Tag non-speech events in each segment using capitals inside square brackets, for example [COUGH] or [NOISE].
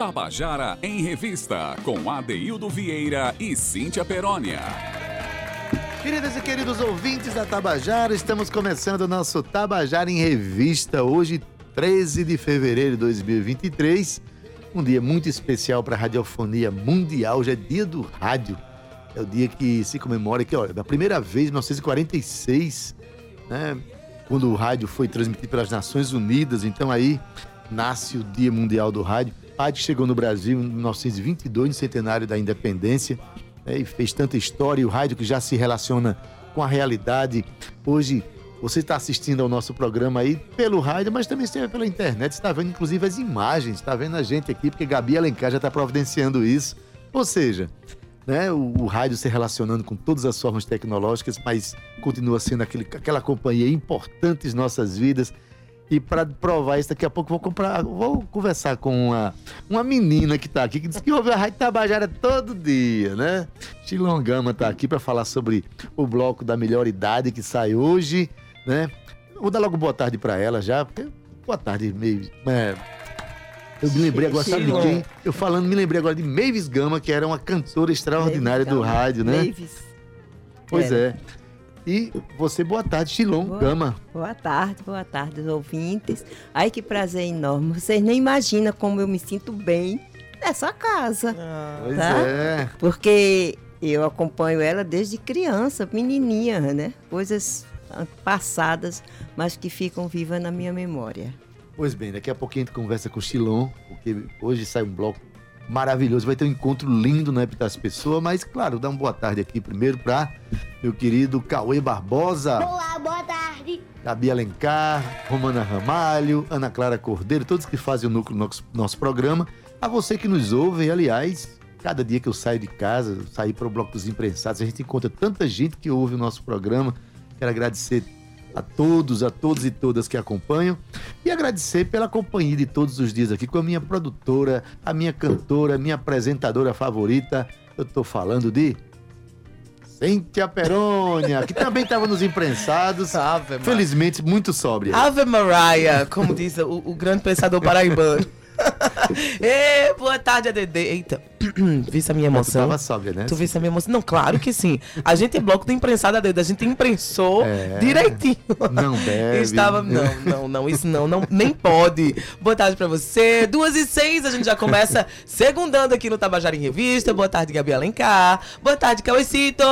Tabajara em Revista, com Adeildo Vieira e Cíntia Perónia. Queridas e queridos ouvintes da Tabajara, estamos começando o nosso Tabajara em Revista, hoje, 13 de fevereiro de 2023. Um dia muito especial para a radiofonia mundial, já é dia do rádio. É o dia que se comemora que, olha, da primeira vez, em 1946, né, quando o rádio foi transmitido pelas Nações Unidas, então aí nasce o Dia Mundial do Rádio. Rádio chegou no Brasil em 1922, no centenário da independência, né, e fez tanta história. E o rádio que já se relaciona com a realidade. Hoje você está assistindo ao nosso programa aí pelo rádio, mas também está pela internet. está vendo inclusive as imagens, está vendo a gente aqui, porque Gabi Alencar já está providenciando isso. Ou seja, né, o, o, rádio se relacionando com todas as formas tecnológicas, mas continua sendo aquele, aquela companhia importante em nossas vidas. E para provar isso, daqui a pouco vou comprar, vou conversar com uma, uma menina que está aqui, que diz que ouve a Rádio Tabajara todo dia, né? Chilongama está aqui para falar sobre o bloco da melhor idade que sai hoje, né? Vou dar logo boa tarde para ela já, porque boa tarde, meio. É, eu me lembrei agora, sabe de quem? Eu falando, me lembrei agora de Mavis Gama, que era uma cantora extraordinária Mavis do rádio, né? Mavis. Pois era. é. E você, boa tarde, Chilon boa, Gama. Boa tarde, boa tarde, ouvintes. Ai, que prazer enorme. Vocês nem imaginam como eu me sinto bem nessa casa. Ah, pois tá? é. Porque eu acompanho ela desde criança, menininha, né? Coisas passadas, mas que ficam vivas na minha memória. Pois bem, daqui a pouquinho a gente conversa com o Chilon, porque hoje sai um bloco maravilhoso. Vai ter um encontro lindo na das Pessoas, mas claro, dá uma boa tarde aqui primeiro para meu querido Cauê Barbosa. Olá, boa tarde. Gabi Alencar, Romana Ramalho, Ana Clara Cordeiro, todos que fazem o núcleo do nosso, nosso programa. A você que nos ouve, e, aliás, cada dia que eu saio de casa, sair para o Bloco dos Imprensados, a gente encontra tanta gente que ouve o nosso programa. Quero agradecer a todos, a todos e todas que acompanham e agradecer pela companhia de todos os dias aqui com a minha produtora, a minha cantora, a minha apresentadora favorita. Eu tô falando de Cíntia Perônia, que também estava nos imprensados. Ave felizmente, muito sóbria. Ave Maria, como diz o, o grande pensador paraibano. [LAUGHS] Ei, boa tarde, ADD. Eita, [CLEARS THROAT] visse a minha emoção. Tu tava sóbria, né? Tu visse a minha emoção? Não, claro que sim. A gente é bloco do imprensado ADD, a gente imprensou é, direitinho. Não deve. Estava, [LAUGHS] não, não, não, isso não, não, nem pode. Boa tarde pra você. Duas e seis, a gente já começa segundando aqui no Tabajara em Revista. Boa tarde, Gabi Alencar. Boa tarde, Cauecito.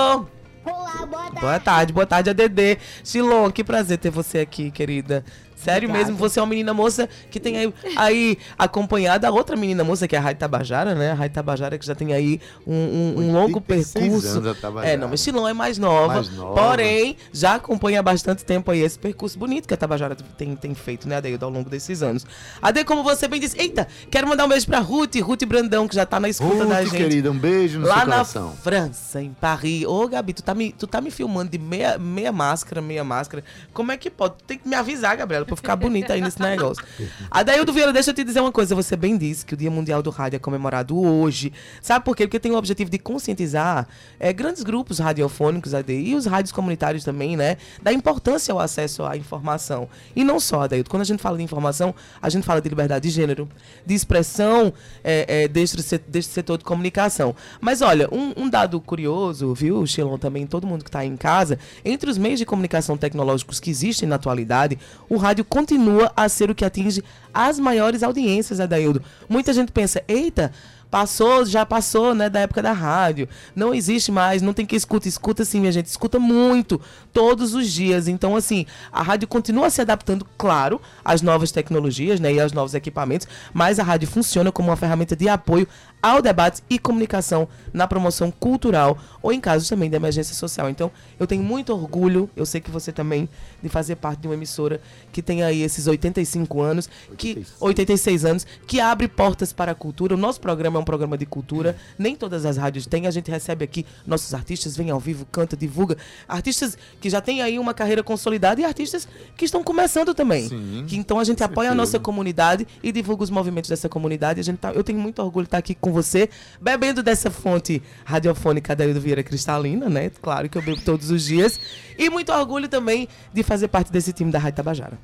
Olá, boa tarde. Boa tarde, boa tarde, ADD. Shilon, que prazer ter você aqui, querida. Sério Obrigada. mesmo, você é uma menina moça que tem aí, aí acompanhada a outra menina moça, que é a Rai Tabajara, né? A Rai Tabajara que já tem aí um, um, um longo percurso. é, não, mas Chilon é mais nova, mais nova, porém já acompanha há bastante tempo aí esse percurso bonito que a Tabajara tem, tem feito, né, Adeildo, ao longo desses anos. Ade, como você bem disse, eita, quero mandar um beijo pra Ruth, Ruth Brandão, que já tá na escuta Ruth, da gente. querida, um beijo no Lá seu na França, em Paris. Ô, Gabi, tu tá, me, tu tá me filmando de meia, meia máscara, meia máscara. Como é que pode? Tem que me avisar, Gabriela, pra ficar bonita aí nesse negócio. Adaildo Vieira, deixa eu te dizer uma coisa. Você bem disse que o Dia Mundial do Rádio é comemorado hoje. Sabe por quê? Porque tem o objetivo de conscientizar é, grandes grupos radiofônicos AD, e os rádios comunitários também, né? Da importância ao acesso à informação. E não só, Adaildo. Quando a gente fala de informação, a gente fala de liberdade de gênero, de expressão é, é, deste, deste setor de comunicação. Mas olha, um, um dado curioso, viu, Shilon, também, todo mundo que está em casa, entre os meios de comunicação tecnológicos que existem na atualidade, o rádio continua a ser o que atinge as maiores audiências, Adaildo. Muita gente pensa, eita, Passou, já passou, né, da época da rádio. Não existe mais, não tem que escuta. Escuta sim, minha gente, escuta muito, todos os dias. Então, assim, a rádio continua se adaptando, claro, às novas tecnologias, né, e aos novos equipamentos, mas a rádio funciona como uma ferramenta de apoio ao debate e comunicação na promoção cultural ou em casos também de emergência social. Então, eu tenho muito orgulho, eu sei que você também, de fazer parte de uma emissora que tem aí esses 85 anos, 86. que 86 anos, que abre portas para a cultura. O nosso programa é um programa de cultura, nem todas as rádios têm. A gente recebe aqui nossos artistas, vem ao vivo, canta, divulga. Artistas que já têm aí uma carreira consolidada e artistas que estão começando também. Sim, que então a gente apoia certeza. a nossa comunidade e divulga os movimentos dessa comunidade. A gente tá, eu tenho muito orgulho de estar aqui com com você, bebendo dessa fonte radiofônica da Ildo Vieira Cristalina, né? Claro que eu bebo todos os dias. E muito orgulho também de fazer parte desse time da Rádio Tabajara.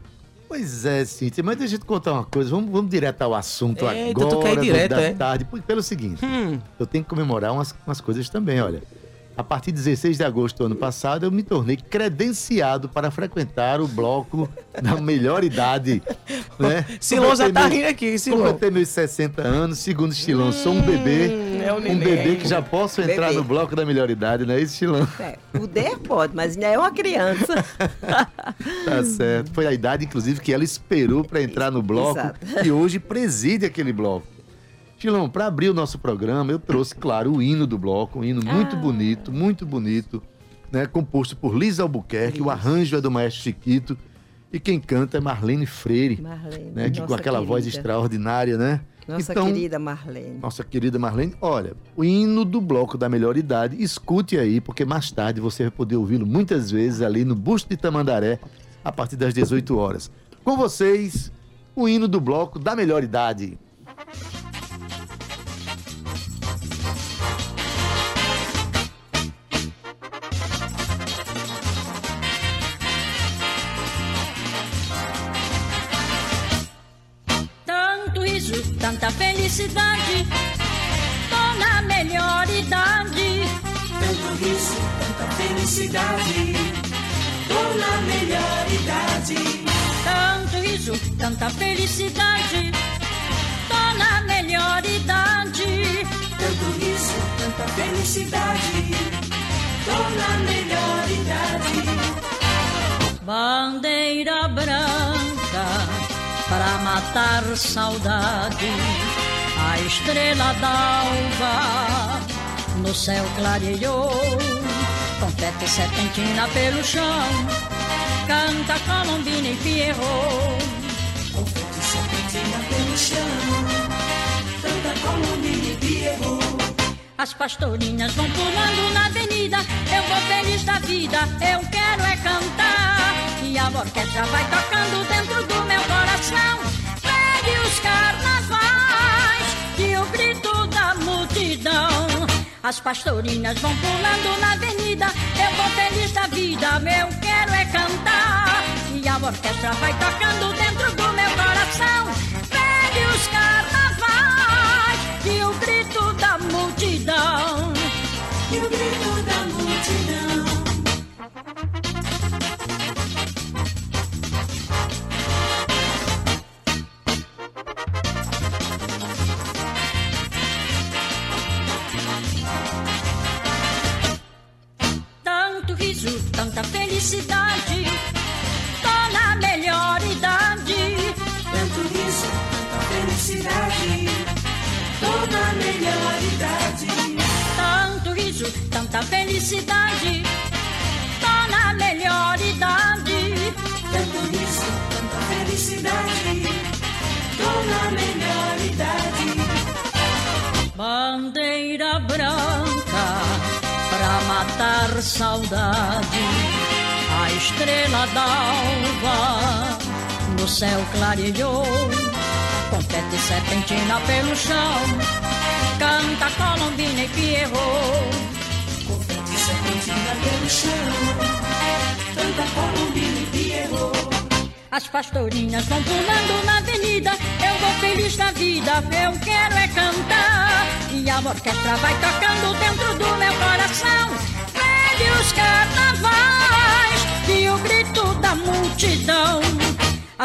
Pois é, Cíntia, mas deixa eu te contar uma coisa. Vamos, vamos direto ao assunto Eita, agora. tu quer ir direto, da é? tarde. Pelo seguinte, Hum. eu tenho que comemorar umas, umas coisas também, olha. A partir de 16 de agosto do ano passado, eu me tornei credenciado para frequentar o bloco da melhor idade. [LAUGHS] Né? Silon já tá meus- rindo aqui, Silon. Completei meus 60 anos, segundo Estilão, sou um bebê. é o um neném. bebê que já posso entrar Bebê. no bloco da melhor idade, não é isso, Estilão? É, poder pode, mas ainda é uma criança. [LAUGHS] Tá certo. Foi a idade, inclusive, que ela esperou para entrar no bloco Exato. e hoje preside aquele bloco. Tilão, para abrir o nosso programa, eu trouxe, claro, o hino do bloco, um hino muito Ah. bonito, muito bonito, né? Composto por Lisa Albuquerque, o arranjo é do maestro Chiquito e quem canta é Marlene Freire, Marlene. né? Que com aquela voz querida. extraordinária, né? Nossa Então, querida Marlene. Nossa querida Marlene, olha, o hino do bloco da melhor idade, escute aí, porque mais tarde você vai poder ouvi-lo muitas vezes ali no Busto de Tamandaré, a partir das 18 horas. Com vocês, o hino do bloco da melhor idade. Felicidade, tô na melhor idade. Tanto riso, tanta felicidade. Tô na melhor idade. Tanto riso, tanta felicidade, tô na melhor idade. Tanto riso, tanta felicidade. Tô na melhor idade. Bandeira branca para matar saudade. A estrela d'alva no céu clareou. Confete serpentina pelo chão. Canta Colombina e Pierrot. Confete serpentina pelo chão. Tanta colombina e Pierrot. As pastorinhas vão pulando na avenida. Eu vou feliz da vida, eu quero é cantar. E a orquestra vai tocando dentro do meu coração. Pegue os e o grito da multidão. As pastorinhas vão pulando na avenida. Eu vou feliz da vida, eu quero é cantar. E a orquestra vai tocando dentro do meu coração. Pegue os carnavais e o grito da multidão. E o grito da multidão. Clareou. Confete serpentina pelo chão. Canta Colombina e Pierrot. Confete serpentina pelo chão. Tanta colombina e Pierrot. As pastorinhas vão pulando na avenida. Eu vou feliz da vida, eu quero é cantar. E a orquestra vai tocando dentro do meu coração. Pegue os carnavais e o grito da multidão.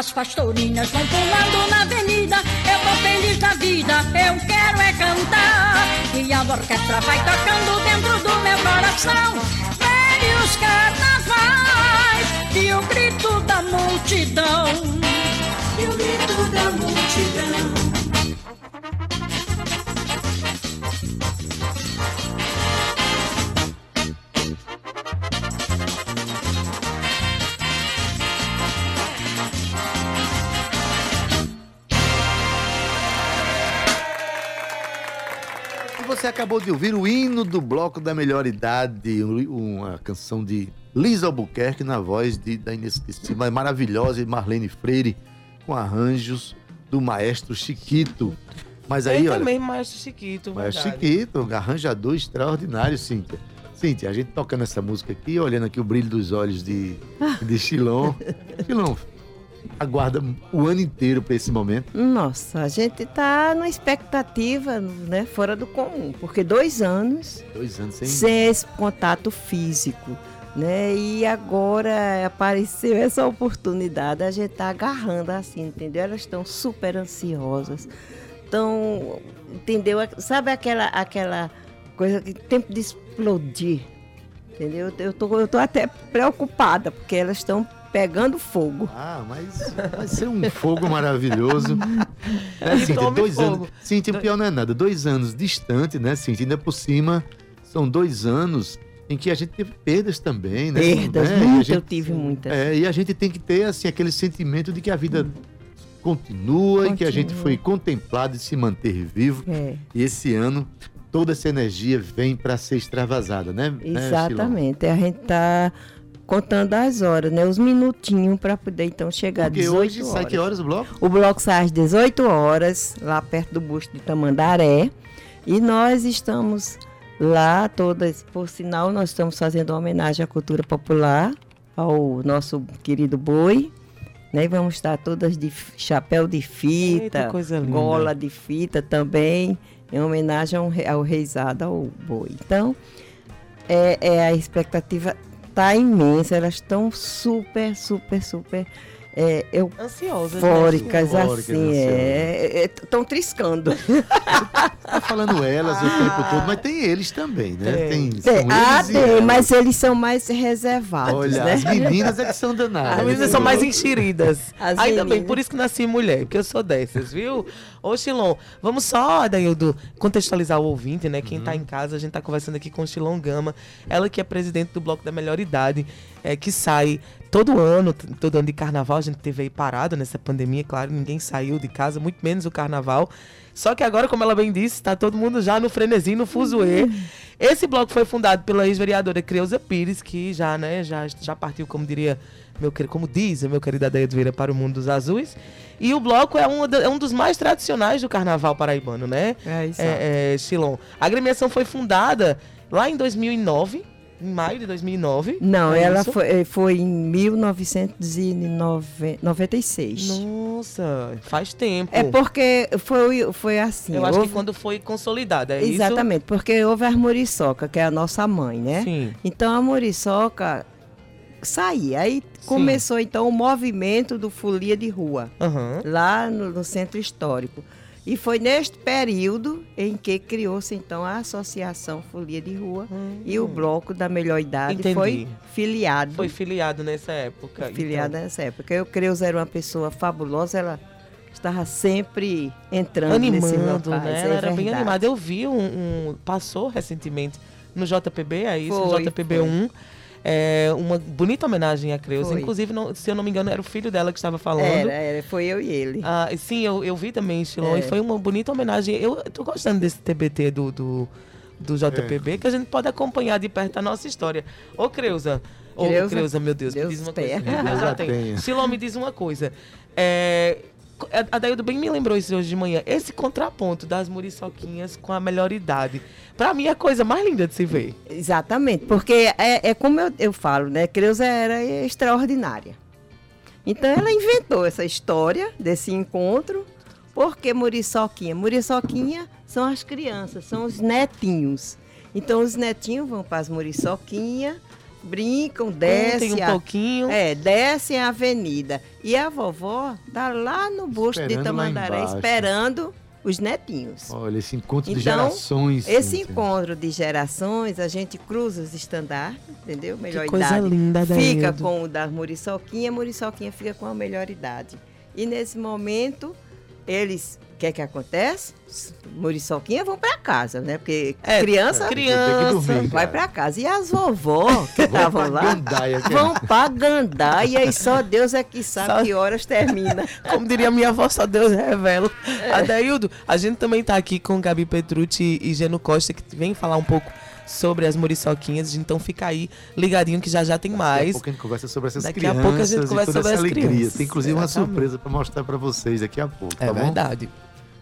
As pastorinhas vão pulando na avenida. Eu vou feliz da vida, eu quero é cantar. E a orquestra vai tocando dentro do meu coração. Pegue os carnavais e o grito da multidão. E o grito da multidão. Acabou de ouvir o hino do bloco da melhor idade, um- uma canção de Lisa Albuquerque na voz de, da inesquecível, e maravilhosa Marlene Freire, com arranjos do maestro Chiquito. Mas aí, Ele olha, também, Maestro Chiquito. maestro verdade. Chiquito, um arranjador extraordinário, Cíntia. Cíntia, a gente tocando essa música aqui, olhando aqui o brilho dos olhos de, de Chilon. [LAUGHS] Chilon, aguarda o ano inteiro para esse momento? Nossa, a gente tá numa expectativa, né, fora do comum, porque dois anos, dois anos sem, sem esse contato físico, né? E agora apareceu essa oportunidade, a gente tá agarrando assim, entendeu? Elas estão super ansiosas, estão, entendeu? Sabe aquela aquela coisa que tempo de explodir, entendeu? Eu tô, eu tô até preocupada porque elas estão pegando fogo. Ah, mas vai ser um fogo maravilhoso. [LAUGHS] é, Cíntia, dois fogo. anos. Cíntia, o pior não é nada. Dois anos distante, né, Cíntia? Ainda por cima, são dois anos em que a gente teve perdas também, né? Perdas, né? gente, eu tive muitas. É, e a gente tem que ter, assim, aquele sentimento de que a vida hum. continua, continua, e que a gente foi contemplado de se manter vivo. É. E esse ano toda essa energia vem para ser extravasada, né? né Exatamente. Né, a gente está contando as horas, né? Os minutinhos para poder então chegar às 18 hoje horas. sai que horas o bloco? O bloco sai às 18 horas, lá perto do busto de Tamandaré. E nós estamos lá todas, por sinal, nós estamos fazendo uma homenagem à cultura popular, ao nosso querido boi. Né? Vamos estar todas de chapéu de fita, Eita, gola de fita também, em homenagem ao, ao reizado, ao boi. Então, é, é a expectativa tá imensa, elas estão super, super, super é, eu, ansiosas, fóricas, né? assim, é, estão é, triscando. [LAUGHS] tá falando elas o tempo todo, mas tem eles também, né? Tem, tem ah, tem, mas eles são mais reservados. Olha, né? as meninas é que são danadas. As meninas são mais enxeridas. As Ainda meninas. bem, por isso que nasci mulher, porque eu sou dessas, viu? Ô, Chilon, vamos só, Daildo, contextualizar o ouvinte, né? Quem uhum. tá em casa, a gente tá conversando aqui com Chilon Gama, ela que é presidente do Bloco da Melhor Idade, é, que sai todo ano, todo ano de carnaval, a gente teve aí parado nessa pandemia, claro, ninguém saiu de casa, muito menos o carnaval. Só que agora, como ela bem disse, está todo mundo já no frenesim, no fuzuê. Esse bloco foi fundado pela ex-vereadora Creuza Pires, que já, né, já, já partiu, como diria, meu, como diz meu querido Adeia Vieira, para o mundo dos azuis. E o bloco é um, é um dos mais tradicionais do carnaval paraibano, né? É, isso. É, é, Chilon. A agremiação foi fundada lá em 2009, em maio de 2009. Não, é ela foi, eh, foi em 1996. Nossa, faz tempo. É porque foi, foi assim. Eu acho houve... que quando foi consolidada, é Exatamente, isso? porque houve a Muriçoca, que é a nossa mãe, né? Sim. Então a Muriçoca saía. Aí Sim. começou então o movimento do Folia de Rua, uhum. lá no, no, Centro Histórico. E foi neste período em que criou-se então a Associação Folia de Rua uhum. e o Bloco da Melhor Idade Entendi. foi filiado. Foi filiado nessa época. Foi filiado então. nessa época. Eu creio que era uma pessoa fabulosa, ela estava sempre entrando Animando, nesse locais, né? É ela era bem animada. Eu vi um, um, passou recentemente no JPB, é isso, foi, no JPB 1 é, uma bonita homenagem à Creuza. Inclusive, não, se eu não me engano, era o filho dela que estava falando. Era, era foi eu e ele. Ah, sim, eu, eu vi também, Estilon, é. e foi uma bonita homenagem. Eu tô gostando desse TBT do, do, do JPB, é. que a gente pode acompanhar de perto a nossa história. Ô, Creuza. Ô, Creuza, Creuza meu Deus, Deus me diz uma tenha. coisa. Deus [LAUGHS] já tem. Silon, me diz uma coisa. É, a Daildo bem me lembrou isso hoje de manhã. Esse contraponto das muriçoquinhas com a melhor idade. Pra mim é a coisa mais linda de se ver. Exatamente, porque é, é como eu, eu falo, né? Creuza era extraordinária. Então ela inventou essa história desse encontro, porque Muriçoquinha? Muriçoquinha são as crianças, são os netinhos. Então os netinhos vão para as Muriçoquinha brincam, descem. um a, pouquinho. É, descem a avenida. E a vovó tá lá no busto de Tamandaré esperando os netinhos. Olha, esse encontro então, de gerações. Esse encontro de gerações, a gente cruza os estandartes, entendeu? Melhor que coisa idade. linda, Fica com o da Muriçoquinha, Muriçoquinha fica com a melhor idade. E nesse momento, eles que é que acontece? Muriçoquinha vão para casa, né? Porque é, criança, criança dormir, vai para casa. E as vovó que estavam lá gandaia, vão para gandaia e só Deus é que sabe só... que horas termina. [LAUGHS] Como diria minha avó, só Deus revela. É. Adaildo, a gente também está aqui com Gabi Petrucci e Geno Costa, que vem falar um pouco sobre as muriçoquinhas. Então fica aí ligadinho que já já tem mais. Daqui a pouco a gente conversa sobre essas daqui crianças. Daqui a pouco a gente conversa sobre as alegria. crianças. Tem inclusive Exatamente. uma surpresa para mostrar para vocês daqui a pouco. É tá verdade. Bom?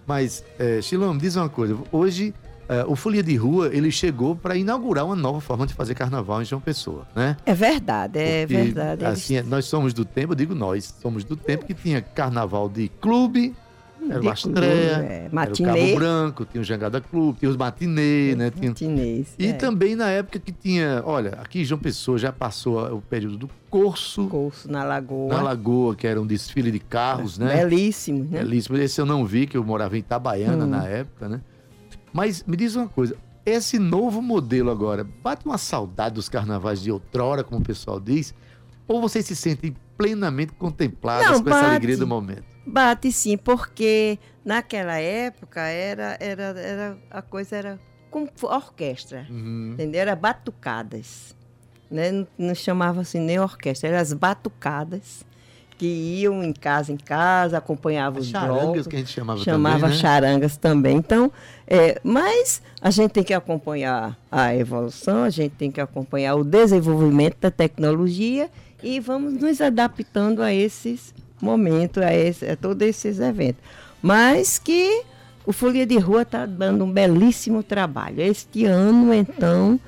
Mas, é, Chilão, me diz uma coisa. Hoje uh, o Folia de Rua ele chegou para inaugurar uma nova forma de fazer carnaval em João Pessoa, né? É verdade, é Porque, verdade. Assim, eles... nós somos do tempo, eu digo nós, somos do tempo que tinha carnaval de clube, era o Astreia, é, matinê. era o Cabo Branco, tinha o Jangada Clube, tinha os matinê, né? Tinha... Matinês, e é. também na época que tinha, olha, aqui em João Pessoa já passou o período do Corso. Corso na Lagoa. Na Lagoa, que era um desfile de carros, é, né? Belíssimo, né? Belíssimo. Esse eu não vi, que eu morava em Itabaiana hum. na época, né? Mas me diz uma coisa, esse novo modelo agora, bate uma saudade dos carnavais de outrora, como o pessoal diz, ou vocês se sentem plenamente contemplados não, com bate. essa alegria do momento? Bate sim, porque naquela época era, era, era a coisa era com orquestra, uhum. entendeu? Era batucadas, né? Não, não chamava assim nem orquestra, eram as batucadas que iam em casa em casa, acompanhavam os charangas blocos, que a gente chamava, chamava também, né? charangas também. Então, é, mas a gente tem que acompanhar a evolução, a gente tem que acompanhar o desenvolvimento da tecnologia e vamos nos adaptando a esses momento a, esse, a todos esses eventos. Mas que o Folia de Rua está dando um belíssimo trabalho. Este ano, então,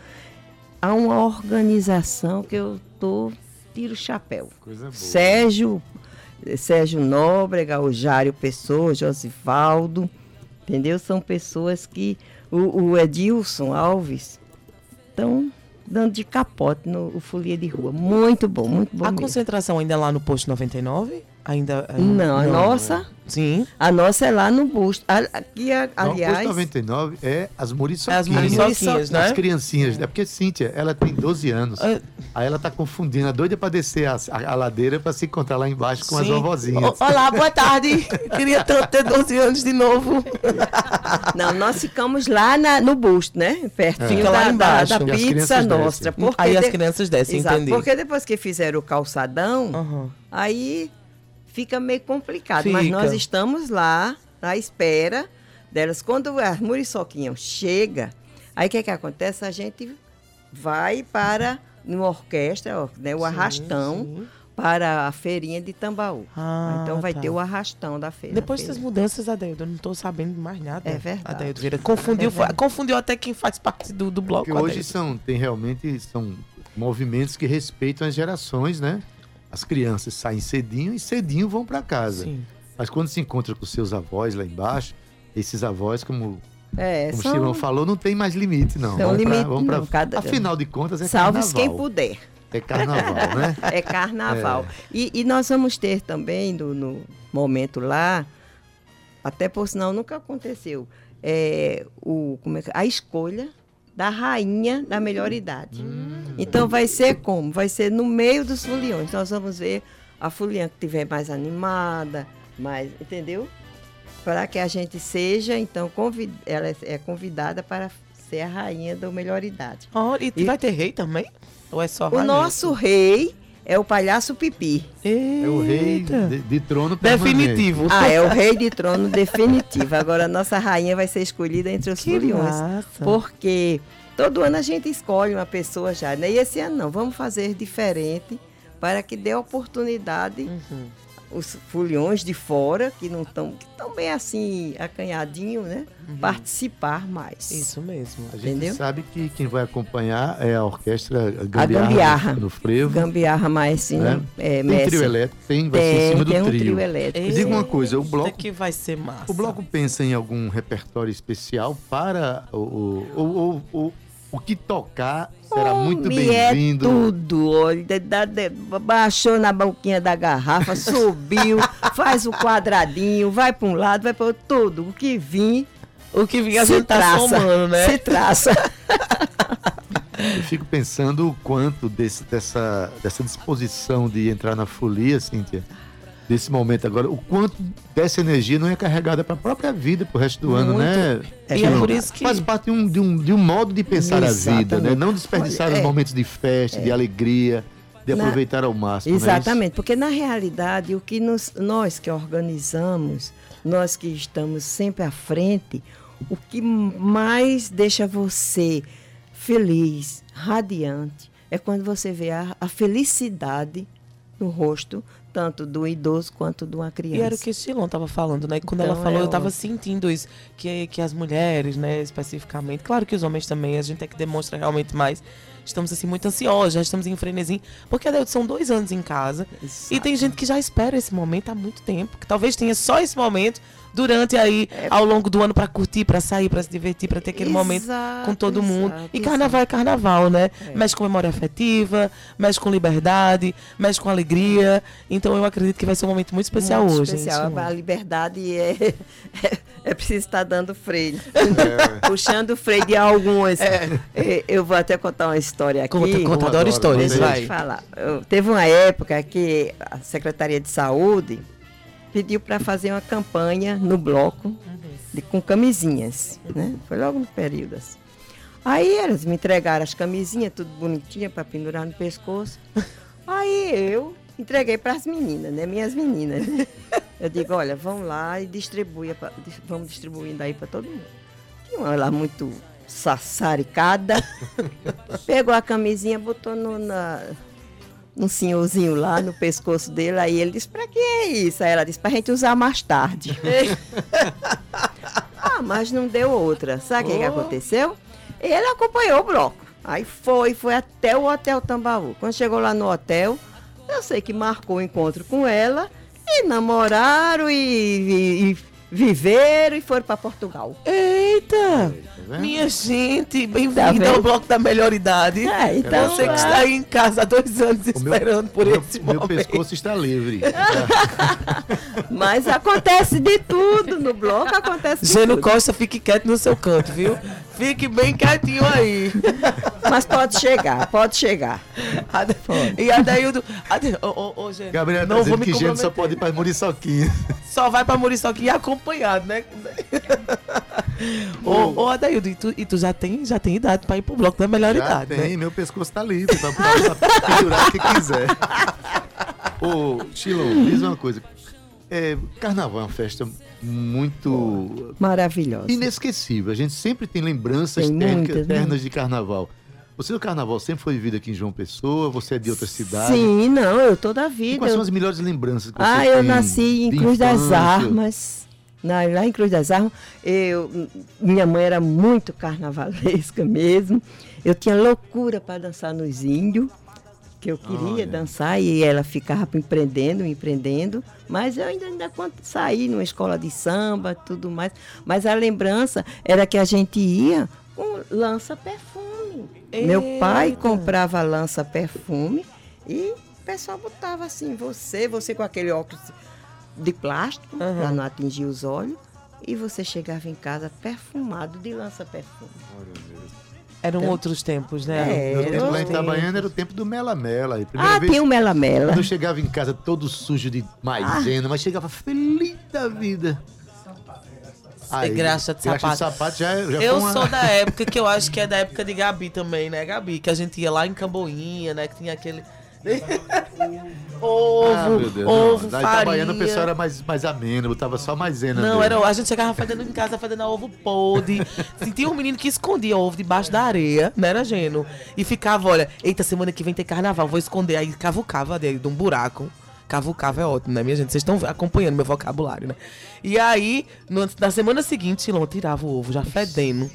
há uma organização que eu tô tiro o chapéu. Coisa boa. Sérgio, Sérgio Nóbrega, o Jário Pessoa, Josivaldo, entendeu? São pessoas que o, o Edilson Alves estão dando de capote no Folia de Rua. Muito bom, muito bom. A mesmo. concentração ainda é lá no posto 99? Ainda, ainda não, a não, nossa. Sim. A nossa é lá no busto. Aqui, aliás. Não, o 99 é as muriçoquinhas. As muriçoquinhas, né? As criancinhas. É porque Cíntia, ela tem 12 anos. É. Aí ela tá confundindo, a doida para descer a, a, a ladeira para se encontrar lá embaixo com Sim. as vovozinhas. Olá, boa tarde. [LAUGHS] Queria tanto ter 12 anos de novo. Não, nós ficamos lá na, no busto, né? Pertinho é. da, lá embaixo. da, da pizza nossa. Aí as crianças descem, Exato, entendi. Porque depois que fizeram o calçadão, uhum. aí fica meio complicado. Fica. Mas nós estamos lá, à espera delas. Quando a muriçoquinha chega, aí o que, que acontece? A gente vai para uma orquestra, né, o sim, arrastão. Sim. Para a feirinha de Tambaú. Ah, então vai tá. ter o arrastão da feira. Depois dessas mudanças, Adeildo, eu não estou sabendo mais nada. É verdade. Adeildo Vieira. Confundiu, é confundiu até quem faz parte do, do bloco. Porque hoje são, tem realmente são movimentos que respeitam as gerações, né? As crianças saem cedinho e cedinho vão para casa. Sim. Mas quando se encontra com seus avós lá embaixo, esses avós, como, é, como são... o Simão falou, não tem mais limite, não. Tem limite, pra, vamos pra... não. Cada... Afinal de contas, é Salve quem puder. É carnaval, né? [LAUGHS] É carnaval. É. E, e, nós vamos ter também, no, no, momento lá, até por sinal nunca aconteceu, é, o, é, a escolha da rainha da melhor idade. Hum. Então vai ser como? Vai ser no meio dos foliões. Nós vamos ver a foliã que estiver mais animada, mais, entendeu? Para que a gente seja, então, convid... ela é convidada para ser a rainha da melhor idade. Oh, e, e vai ter rei também? Ou é só O nosso rei é o palhaço Pipi. Eita. É o rei de, de trono permanente. definitivo. Ah, é o rei de trono definitivo. Agora a nossa rainha vai ser escolhida entre os foliões. Porque todo ano a gente escolhe uma pessoa já, né? E esse ano não, vamos fazer diferente para que dê oportunidade uhum os foliões de fora, que não estão tão bem assim acanhadinho, né? Uhum. Participar mais. Isso mesmo. A gente Entendeu? sabe que quem vai acompanhar é a orquestra Gambiarra, a Gambiarra no, Frevo. Gambiarra mais sim, né? é, tem trio elétrico, tem, vai tem, ser em cima do tem um trio. trio elétrico. Diga uma coisa, o bloco que vai ser massa. O bloco pensa em algum repertório especial para o, o, o, o o que tocar será muito é bem-vindo. É tudo, olha, baixou na boquinha da garrafa, [LAUGHS] subiu, faz o quadradinho, vai para um lado, vai para outro, tudo. O que vir, o que vir a gente tá traça, somando, né? Se traça. [LAUGHS] Eu fico pensando o quanto desse, dessa, dessa disposição de entrar na folia, Cíntia, desse momento agora, o quanto dessa energia não é carregada para a própria vida, para o resto do Muito. ano, né? É, e é por isso que... Faz parte de um, de um, de um modo de pensar Exatamente. a vida, né? Não desperdiçar Olha, os é, momentos de festa, é. de alegria, de na... aproveitar ao máximo. É Exatamente, porque na realidade o que nos, nós que organizamos, nós que estamos sempre à frente, o que mais deixa você feliz, radiante, é quando você vê a, a felicidade no rosto tanto do idoso quanto de uma criança. E era o que Estilon estava falando, né? Quando Então, ela falou, é eu estava sentindo isso. Que, que as mulheres, né, especificamente, claro que os homens também, a gente é que demonstra realmente mais. Estamos assim muito ansiosos, já estamos em frenesi. Porque, são dois anos em casa. E tem gente que já espera esse momento há muito tempo. Que talvez tenha só esse momento durante aí, É. ao longo do ano, para curtir, para sair, para se divertir, para ter aquele momento Exato, com todo mundo. exato, E carnaval é carnaval, né? Mexe com memória afetiva, mexe com liberdade, mexe com alegria. Então eu acredito que vai ser um momento muito especial Muito hoje. especial. gente. A liberdade é, [LAUGHS] é, é preciso estar dando freio. Puxando o freio de algumas. É, Eu vou até contar uma história aqui. Conta, conta, adoro adoro, histórias, vai. falar. Eu- teve uma época que a Secretaria de Saúde pediu para fazer uma campanha no bloco de- com camisinhas. Né? Foi logo no período assim. Aí elas me entregaram as camisinhas, tudo bonitinha, para pendurar no pescoço. [LAUGHS] Aí eu entreguei para as meninas, né? Minhas meninas. [LAUGHS] Eu digo, olha, vão lá e distribui, vamos distribuindo aí para todo mundo. Tinha uma lá muito sassaricada. [LAUGHS] Pegou a camisinha, botou no, na, um senhorzinho lá no pescoço dele. Aí ele disse, pra que é isso? Aí ela disse, pra gente usar mais tarde. [LAUGHS] ah, mas não deu outra. Sabe o que, que aconteceu? Ele acompanhou o bloco. Aí foi, foi até o Hotel Tambaú. Quando chegou lá no hotel, eu sei que marcou o encontro com ela e namoraram e, e- e viveram e foram para Portugal. Eita! vendo? Minha gente, bem-vindo Tá ao bloco da melhor idade. É, então, Você que está aí em casa há dois anos O meu- esperando por meu, esse meu momento. pescoço está livre. [LAUGHS] Mas acontece de tudo no bloco, acontece de Geno tudo. Costa, fique quieto no seu canto, viu? Fique bem quietinho aí. Mas pode chegar, pode chegar. Ade- E Adaildo. Ade... Ô, ô, ô, Geno, Gabriel tá não vou dizendo me que gente só pode ir para Muriçoquinha. Só vai pra Muriçoca acompanhado, né? [LAUGHS] ô, ô, Adaildo, e tu, e tu já, tem, já tem idade pra ir pro bloco da melhor Já idade, tem, né? meu pescoço tá livre pra, pra, pra pendurar o que quiser. [LAUGHS] Ô, Chilon, diz uma coisa. É, carnaval é uma festa muito Maravilhosa. inesquecível. A gente sempre tem lembranças Tem ternas, muitas, né? ternas de carnaval. Você do carnaval sempre foi vivido aqui em João Pessoa? Você é de outra cidade? Sim, não, eu toda a E vida. quais eu- são as melhores lembranças que você Ah, eu nasci em Cruz das infância? Armas. Na, lá em Cruz das Armas, eu, minha mãe era muito carnavalesca [LAUGHS] mesmo. Eu tinha loucura para dançar nos índios, que eu queria Olha. dançar e ela ficava me empreendendo, me empreendendo. Mas eu ainda, ainda saí numa escola de samba, tudo mais. Mas a lembrança era que a gente ia com lança-perfume. Meu pai Eita. comprava lança-perfume e o pessoal botava assim, você, você com aquele óculos de plástico, para não atingir os olhos, e você chegava em casa perfumado de lança-perfume. Eram outros tempos, né? É, era lá em Itabaiana era o tempo do Mela Mela. E Ah, vez, tem o Mela-Mela. Quando eu chegava em casa todo sujo de maisena, mas chegava feliz da vida. Aí, graxa de graxa sapato. já, já Eu uma... sou da época que eu acho que é da época de Gabi também, né, Gabi? Que a gente ia lá em Camboinha, né? Que tinha aquele. [LAUGHS] ovo, Ah, meu Deus. ovo, não. Farinha. Itabaiana o pessoal era mais, mais ameno, botava só maisena. Não, era, a gente chegava fazendo em casa, fazendo ovo podre. [LAUGHS] Sentia um menino que escondia ovo debaixo da areia, não era Geno? E ficava, olha, eita, semana que vem tem carnaval, vou esconder. Aí cavucava dele de um buraco. Cavucava é ótimo, né, minha gente? Vocês estão acompanhando meu vocabulário, né? E aí, no- na semana seguinte, Silon tirava o ovo já fedendo.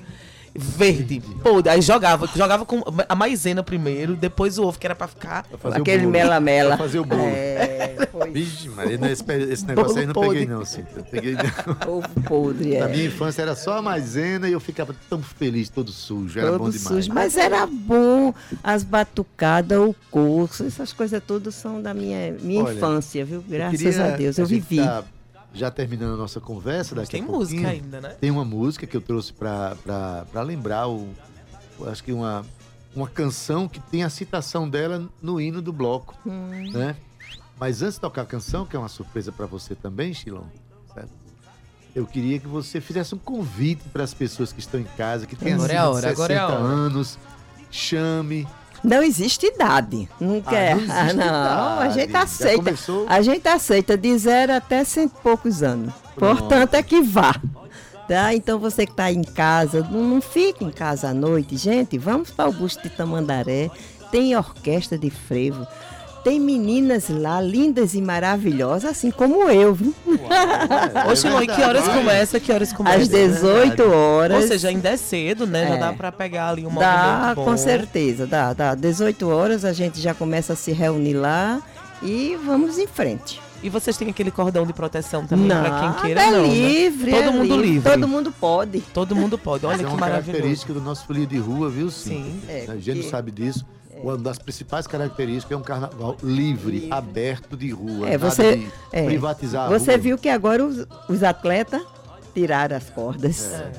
Verde, podre. Aí jogava, jogava com a maisena primeiro, depois o ovo, que era pra ficar. Aquele bolo. Mela-Mela. Fazer o bolo. É, foi Vixe, Maria, não, esse, esse negócio aí não Bolo peguei podre. não, Cíntia. Peguei não. ovo podre. Na É. minha infância era só a maisena e eu ficava tão feliz, todo sujo. Era bom Todo demais. sujo. Mas era bom as batucadas, o curso, essas coisas todas são da minha, minha Olha, infância, viu? Eu Graças a Deus, eu gente vivi. tá já terminando a nossa conversa daqui Tem a pouquinho. música ainda, né? Tem uma música que eu trouxe pra lembrar, o, acho que uma, uma canção que tem a citação dela no hino do bloco, Hum. né? Mas antes de tocar a canção, que é uma surpresa pra você também, Chilon, certo? Eu queria que você fizesse um convite para as pessoas que estão em casa, que têm Agora é a acima hora, de agora é 60 hora. anos, chame. Não existe idade. Não quer. não existe Ah, não, a gente aceita. A gente aceita de zero até cento e poucos anos. Portanto, é que vá. Tá? Então você que está em casa, não, não fique em casa à noite, gente. Vamos para Augusto de Tamandaré. Tem orquestra de frevo. Tem meninas lá lindas e maravilhosas, assim como eu, viu? É Ô, Chilon, e que horas começa? Que horas começa? Às 18 horas. Ou seja, ainda é cedo, né? Já É. dá pra pegar ali um Dá, bom. com certeza, dá, dá. 18 horas a gente já começa a se reunir lá e vamos em frente. E vocês têm aquele cordão de proteção também pra quem queira, é não, né? livre, Todo é mundo livre. Todo mundo pode. Todo mundo pode. Olha Mas é que uma maravilhoso. característica do nosso folia de rua, viu, sim? Sim. É, a gente que- sabe disso. Uma das principais características é um carnaval livre, aberto de rua. É, nada você, de é, privatizar a você rua. viu que agora os, os atletas tiraram as cordas. É.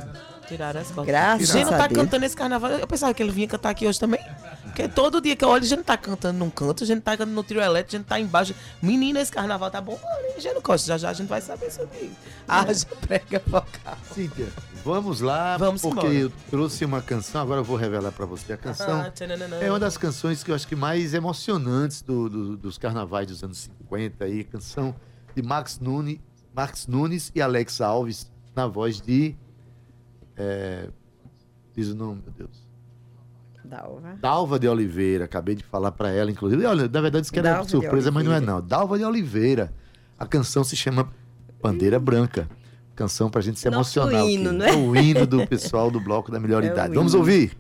Tiraram as cordas. Graças Gente, não a tá Deus. cantando esse carnaval. Eu pensava que ele vinha cantar aqui hoje também. Porque todo dia que eu olho, gente tá cantando num canto, a gente tá cantando no trio elétrico, a gente tá embaixo. Menina, esse carnaval tá bom. A gente não gosta. Já já a gente vai saber sobre isso. Ah, já prega vocal. Cíntia, vamos lá, Vamos porque embora. eu trouxe uma canção, agora eu vou revelar pra você. A canção Ah, é uma das canções que eu acho que mais emocionantes do- do- dos carnavais dos anos 50 aí, canção de Max Nunes, Max Nunes e Alex Alves, na voz de. é, diz o nome, meu Deus. Dalva. Dalva de Oliveira, acabei de falar pra ela, inclusive. E Olha, na verdade, isso que era Dalva surpresa, mas não é não. Dalva de Oliveira. A canção se chama Bandeira Branca. Canção pra gente se Nosso emocionar. hino, né? É o hino do pessoal do Bloco da Melhor [LAUGHS] É Idade. Vamos ouvir?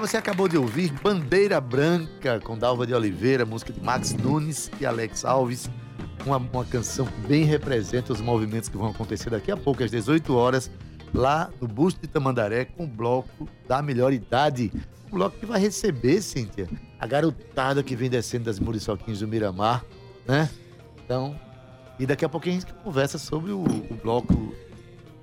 Você acabou de ouvir Bandeira Branca com Dalva de Oliveira, música de Max Nunes e Alex Alves. Uma, uma canção que bem representa os movimentos que vão acontecer daqui a pouco, às 18 horas, lá no Busto de Tamandaré, com o bloco da melhor idade. Um bloco que vai receber, Cíntia, a garotada que vem descendo das muriçoquinhas do Miramar, né? Então, e daqui a pouquinho a gente conversa sobre o, o bloco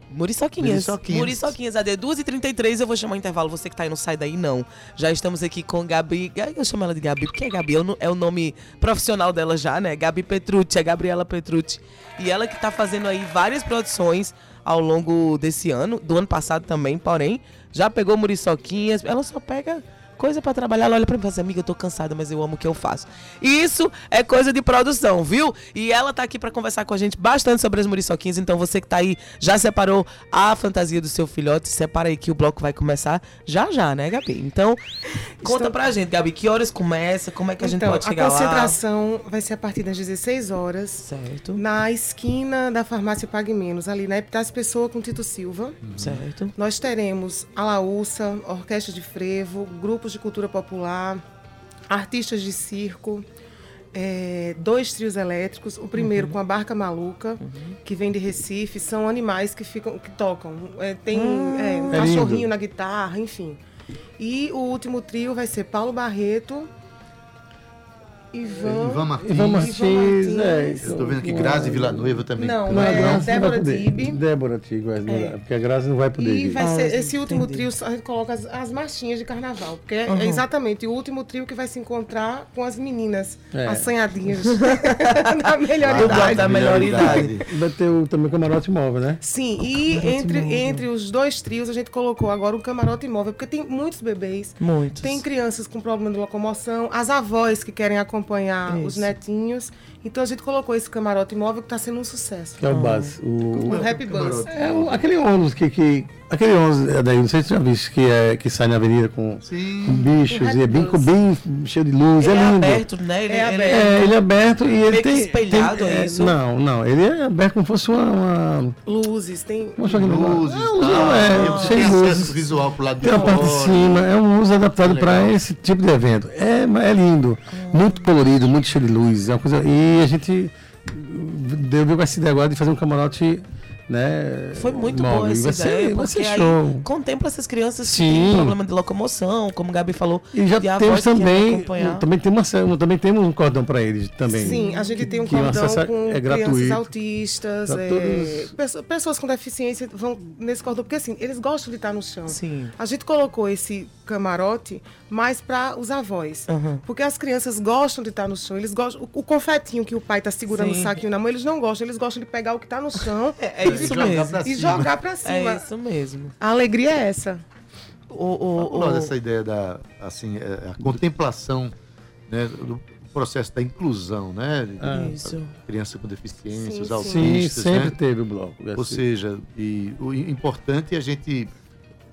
Muriçoquinhas. Muriçoquinhas. Muriçoquinhas. AD 2h33, eu vou chamar o intervalo. Você que tá aí, não sai daí, não. Já estamos aqui com Gabi. Eu chamo ela de Gabi, porque é Gabi. é o no- É o nome profissional dela já, né? Gabi Petrucci, a Gabriela Petrucci. E ela que tá fazendo aí várias produções ao longo desse ano, do ano passado também, porém, já pegou muriçoquinhas, ela só pega coisa pra trabalhar, ela olha pra mim e fala assim, amiga, eu tô cansada, mas eu amo o que eu faço. Isso é coisa de produção, viu? E ela tá aqui pra conversar com a gente bastante sobre as muriçoquinhas, então você que tá aí, já separou a fantasia do seu filhote, separa aí que o bloco vai começar já já, né, Gabi? Então, conta pra gente, Gabi, que horas começa, como é que a gente então, pode a chegar lá? concentração vai ser a partir das 16 horas. Certo, Na esquina da farmácia Pague Menos, ali na Epitácio Pessoa com Tito Silva. certo. Nós teremos a Laúça, orquestra de frevo, grupos de cultura popular, artistas de circo, é, dois trios elétricos. O primeiro com a Barca Maluca, que vem de Recife. São animais que ficam, que tocam. É, tem é, um É cachorrinho lindo. na guitarra, enfim. E o último trio vai ser Paulo Barreto, Ivan, Ivan Martins. Ivan Martins, Ivan é. Martins. Eu tô vendo aqui Grazi Villanueva também. Não, é não vai Débora poder. Tibe. Débora Tibe, é, É. porque a Graça não vai poder E ir. vai Ah, ser entendi. esse último trio, a gente coloca as, as marchinhas de carnaval. Porque é- Uhum. é exatamente o último trio que vai se encontrar com as meninas É. assanhadinhas da [LAUGHS] melhor bloco idade. da melhor idade. Vai ter o, também o camarote móvel, né? Sim, e entre, entre os dois trios a gente colocou agora um camarote imóvel, porque tem muitos bebês. Muitos. Tem crianças com problema de locomoção, as avós que querem acompanhar os Isso. netinhos. Então a gente colocou esse camarote imóvel que está sendo um sucesso. Que é o base. O, O Happy Bus. é o- aquele ônibus que, que. Aquele ônibus, é, daí, não sei se você já viu, que, é, que sai na avenida com, Sim. com bichos, O e é bem, Happy Bus. bem cheio de luz, Ele é é lindo. aberto, né? Ele, É aberto. É, ele é aberto e ele tem. espelhado, tem- é isso? Não, não. Ele é aberto como se fosse uma. uma Luzes, tem. como aquele Luzes, negócio. tal, é, é, você cheio tem de acesso luzes. visual pro lado de Tem a parte de cima, é um uso adaptado para esse tipo de evento. É, é lindo, muito colorido, muito cheio de luz. É uma coisa, e a gente deu deu essa ideia agora de fazer um camarote, né? Foi muito móvel. boa essa vai ser, ideia, vai porque ser aí show. contempla essas crianças que Sim. têm problema de locomoção, como o Gabi falou. E já temos que também, também, tem uma, também temos um cordão para eles também. Sim, a gente tem um que o cordão é- com é crianças autistas, é, todos. pesso- pessoas com deficiência vão nesse cordão, porque assim, eles gostam de estar no chão. Sim. A gente colocou esse camarote mais para os avós. Uhum. Porque as crianças gostam de estar no chão. Eles gostam. O, o confetinho que o pai tá segurando Sim. o saquinho na mão, eles não gostam. Eles gostam de pegar o que tá no chão [LAUGHS] É, é isso jogar mesmo. pra e cima. jogar para cima. É isso mesmo. A alegria é essa. O, o, o- dessa ideia da assim, é, a contemplação né, do processo da inclusão, né? de- Ah. Isso. Criança com deficiência, Sim, os sim. autistas, Sim, sempre né? teve o bloco. Ou seja, e o importante é a gente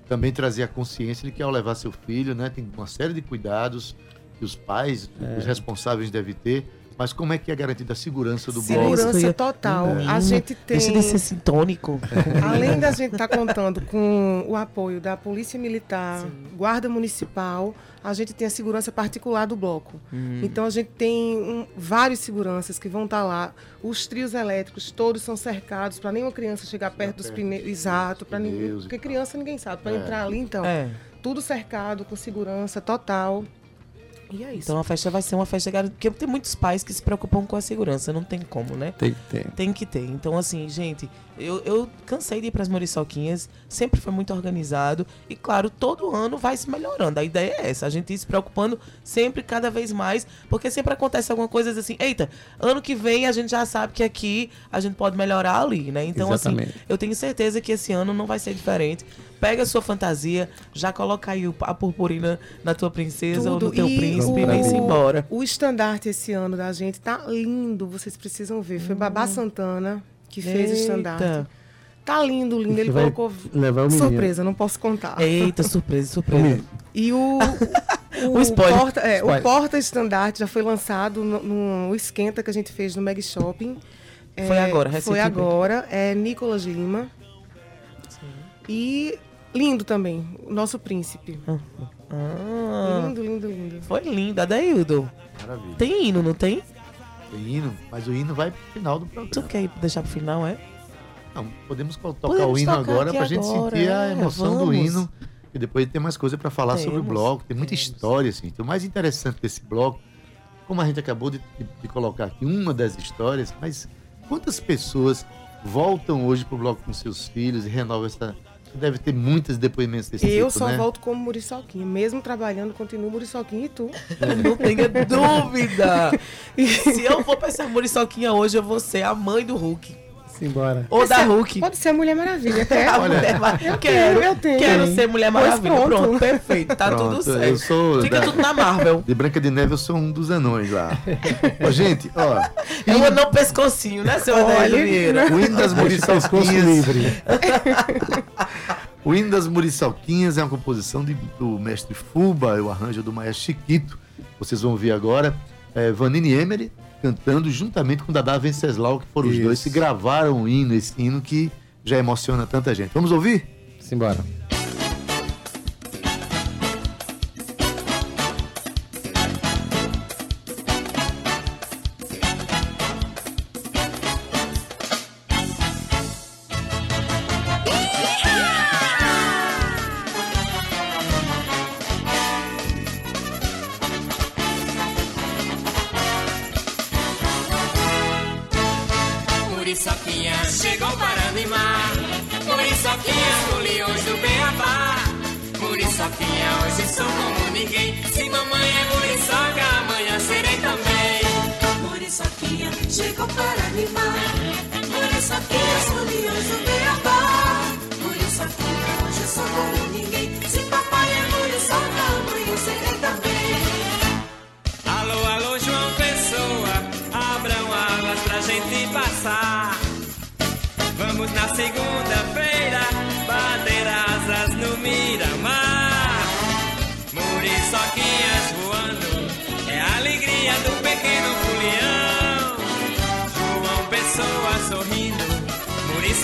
também trazer a consciência de que ao levar seu filho, né, tem uma série de cuidados que os pais, É. os responsáveis devem ter, mas como é que é garantida a segurança do bloco? Segurança que eu ia- total. Menino, A gente tem. Deixa de ser sintônico. [LAUGHS] Além da gente estar contando com o apoio da Polícia Militar, Guarda Municipal, a gente tem a segurança particular do bloco. Hum. Então a gente tem um, vários seguranças que vão estar lá. Os trios elétricos todos são cercados para nenhuma criança chegar perto dos pneus. Exato, para ninguém. Porque criança ninguém sabe. Para entrar ali, então, É. tudo cercado, com segurança total. E é isso. Então a festa vai ser uma festa garantida. Porque tem muitos pais que se preocupam com a segurança. Não tem como, né? Tem que ter. Tem que ter. Então, assim, gente, eu, eu cansei de ir pras Muriçoquinhas. Sempre foi muito organizado. E, claro, todo ano vai se melhorando. A ideia é essa. A gente ir se preocupando sempre, cada vez mais. Porque sempre acontece alguma coisa assim. Eita, ano que vem a gente já sabe que aqui a gente pode melhorar ali, né? Então, Exatamente. assim, eu tenho certeza que esse ano não vai ser diferente. Pega a sua fantasia, já coloca aí o- a purpurina na tua princesa ou no teu E príncipe e o- vem-se embora. O estandarte esse ano da gente tá lindo, vocês precisam ver. Foi Babá Santana que fez o Eita. estandarte. Tá lindo, lindo. Ele vai colocou levar o surpresa, não posso contar. Eita, surpresa, surpresa. E o [LAUGHS] O spoiler. porta, é, o Spoiler. porta estandarte já foi lançado no, no esquenta que a gente fez no Meg Shopping. É, Foi agora, Foi recentemente. agora. É Nicolas Lima. E lindo também, o nosso príncipe. Ah, Lindo, lindo, lindo. foi lindo, Adaildo. Maravilha. Tem hino, não tem? Tem hino, mas o hino vai pro final do Tu programa. quer deixar pro final, é? Não, podemos tocar Podemos o hino tocar agora pra gente agora, sentir a é, emoção do vamos. hino. E depois tem mais coisa pra falar sobre o Temos, bloco. Tem muita temos. história, assim. Então, o mais interessante desse bloco, como a gente acabou de, de- de colocar aqui uma das histórias, mas quantas pessoas voltam hoje pro bloco com seus filhos e renovam essa. Deve ter muitos depoimentos desse Eu tipo, só né? volto como Muriçoquinha. Mesmo trabalhando, continuo Muriçoquinha e tu. [LAUGHS] Não tenha dúvida. [LAUGHS] Se eu for pra essa muriçoquinha hoje, eu vou ser a mãe do Hulk. Simbora. Ou da Hulk. Pode ser a Mulher Maravilha, quer? A Mulher Mar- Eu quero, eu tenho. quero ser Mulher Pois Maravilha. pronto. Pronto. perfeito. Tá Pronto, tudo certo. eu sou Fica da- tudo na Marvel. De Branca de Neve eu sou um dos anões lá. Ô, gente, ó. É um anão pescocinho, né, seu Olha, Adélio Vieira? O hino das Pescoço muriçoquinhas. livre. [LAUGHS] O hino das muriçoquinhas é uma composição de- do mestre Fuba, o arranjo do maestro Chiquito. Vocês vão ouvir agora é, Vanini Emery cantando juntamente com Dadá Venceslau, que foram os Isso. dois que gravaram o hino, esse hino que já emociona tanta gente. Vamos ouvir? Simbora. Se mamãe é muriçoca, amanhã serei também. Muriçoquinha chegou para animar. Muriçoquinha, leões do Beabá. Muriçoquinha, hoje eu sou como ninguém. Se papai é muriçoca, amanhã serei também. Alô, alô, João Pessoa, abram alas pra gente passar. Vamos na segunda-feira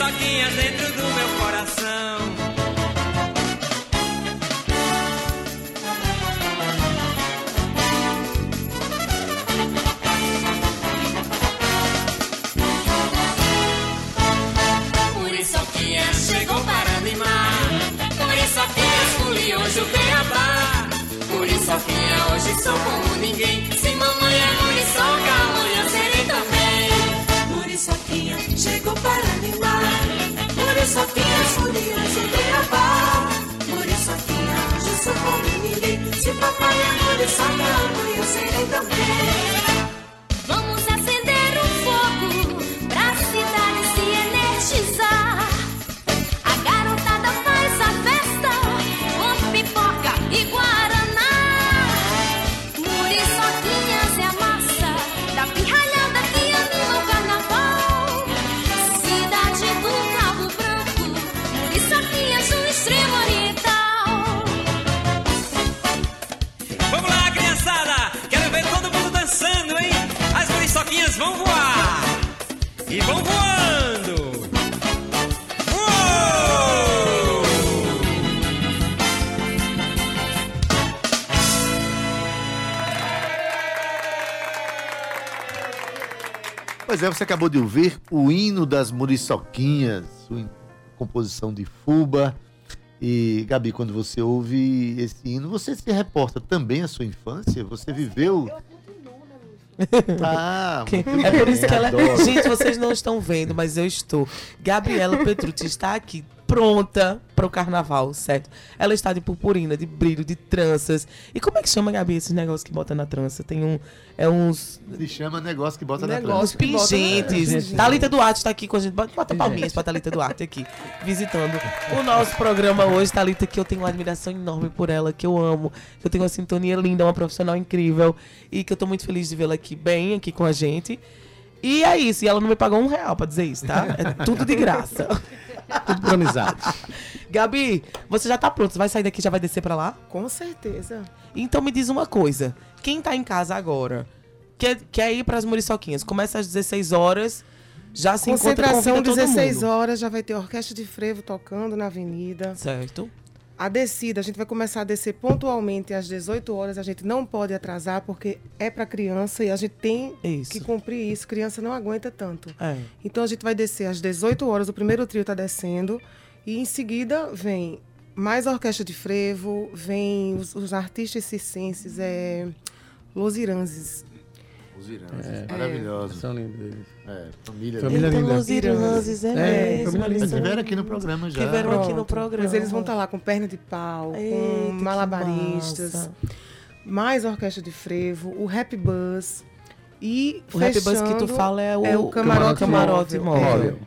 muriçoquinhas dentro do meu coração. Muriçoquinha chegou para animar. Muriçoquinha, foliões do Beabá. Muriçoquinha, hoje sou como ninguém. Se Do Beabá. Muriçoquinha, hoje eu sou como ninguém. Se papai é muriçoca, amanhã serei também. Pois é, você acabou de ouvir o hino das muriçoquinhas, composição de Fuba. E, Gabi, quando você ouve esse hino, você se reporta também à sua infância? Você viveu. Ah, É por isso que ela. adoro. Gente, vocês não estão vendo, mas eu estou. Gabriela Petrucci está aqui pronta para o carnaval, certo? Ela está de purpurina, de brilho, de tranças. E como é que chama, Gabi, esses negócios que bota na trança? Tem um. É uns. Se chama negócio que bota Negócio. na trança. na- pingentes. Pingente. Thalita Duarte está aqui com a gente. Bota, bota palminhas pra Thalita Duarte aqui, visitando o nosso programa hoje. Thalita, que eu tenho uma admiração enorme por ela, que eu amo, que eu tenho uma sintonia linda, uma profissional incrível e que eu tô muito feliz de vê-la aqui bem, aqui com a gente. E é isso, e ela não me pagou um real pra dizer isso, tá? É tudo de graça. [LAUGHS] Tudo por amizade. Gabi, você já tá pronto? Você vai sair daqui e já vai descer pra lá? Com certeza. Então me diz uma coisa. Quem tá em casa agora, quer, quer ir pras Muriçoquinhas, começa às 16 horas, já se encontra Concentração, convida todo 16 mundo. horas, já vai ter orquestra de frevo tocando na avenida. Certo. A descida, a gente vai começar a descer pontualmente às 18 horas. A gente não pode atrasar porque é para criança e a gente tem Isso. que cumprir isso. Criança não aguenta tanto. É. Então a gente vai descer às 18 horas, o primeiro trio está descendo. E em seguida vem mais a orquestra de frevo, vem os, os artistas circenses, é, Los Iranzes. Os Irãs, maravilhosos. São lindos. É, família. Família linda. Os Iranzes, é, É, mesmo. família eles linda. Estiveram aqui no programa já. Tiveram aqui no programa. Mas eles vão estar lá com perna de pau, Eita, com malabaristas, mais orquestra de frevo, o Rap Buzz. E O Rap Buzz que tu fala é o, é o camarote camarote móvel. móvel. Móvel.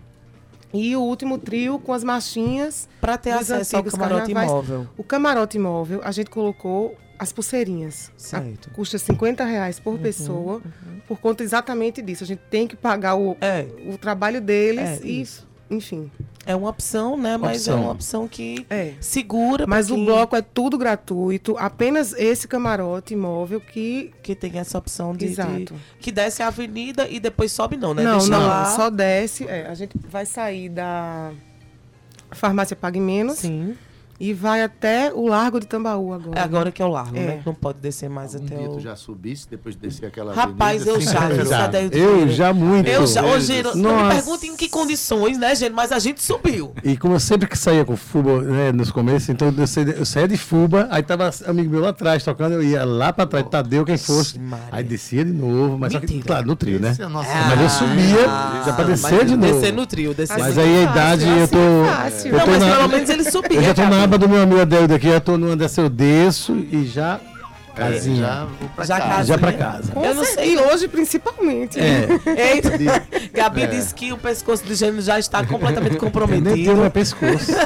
E o último trio com as marchinhas. Pra ter acesso ao camarote carnavais. imóvel. O camarote imóvel, a gente colocou as pulseirinhas. Certo. A- custa 50 reais por pessoa, por conta exatamente disso. A gente tem que pagar o, É. o trabalho deles É, e, isso. enfim. É uma opção, né? Mas é Opção. uma opção que É. segura. Mas o bloco é tudo gratuito, apenas esse camarote imóvel que. Que tem essa opção de, de- Exato. Que desce a avenida e depois sobe, não, né? não, Deixa não, lá. só desce. é, a gente vai sair da farmácia Pague Menos Sim. E vai até o Largo de Tambaú agora. É agora que é o largo, É. né? Não pode descer mais Um até dia o. tu já subisse, depois de descer aquela Rapaz, avenida, eu assim, já, era- eu já dei o Eu já muito. Eu já, ô, gente, não me Nossa. pergunte em que condições, né, gente? Mas a gente subiu. E como eu sempre que saía com Fuba, né, nos começos, então eu saía, eu saía de Fuba, aí tava amigo meu lá atrás tocando, eu ia lá pra trás, Tadeu, quem fosse. Maria. Aí descia de novo, mas só que, Mentira. claro, no trio, né? É Mas eu subia já pra descer Ah, mas de novo. Descer no trio, descer Mas aí a idade, eu assim tô. é eu Não, tô mas na- pelo menos ele subia. Eu já tô na Gabi. aba do meu amigo aqui, eu tô numa dessa, eu desço e já. É, Casinha. já vou pra Já casa. casa. Já pra né? casa. Com Eu não sei. E hoje, principalmente. É. [LAUGHS] Eita, Gabi É. disse que o pescoço de gênero já está completamente [LAUGHS] Eu nem comprometido. meu pescoço. [LAUGHS]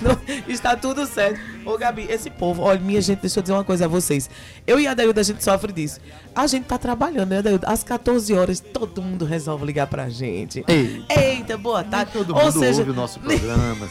Não, está tudo certo. Ô, Gabi, esse povo, olha, minha gente, deixa eu dizer uma coisa a vocês. Eu e a Adailda, a gente sofre disso. A gente tá trabalhando, né, Adailda? Às 14 horas, todo mundo resolve ligar pra gente. Ei. Eita, boa tarde. Todo Ou mundo seja, ouve o nosso programa.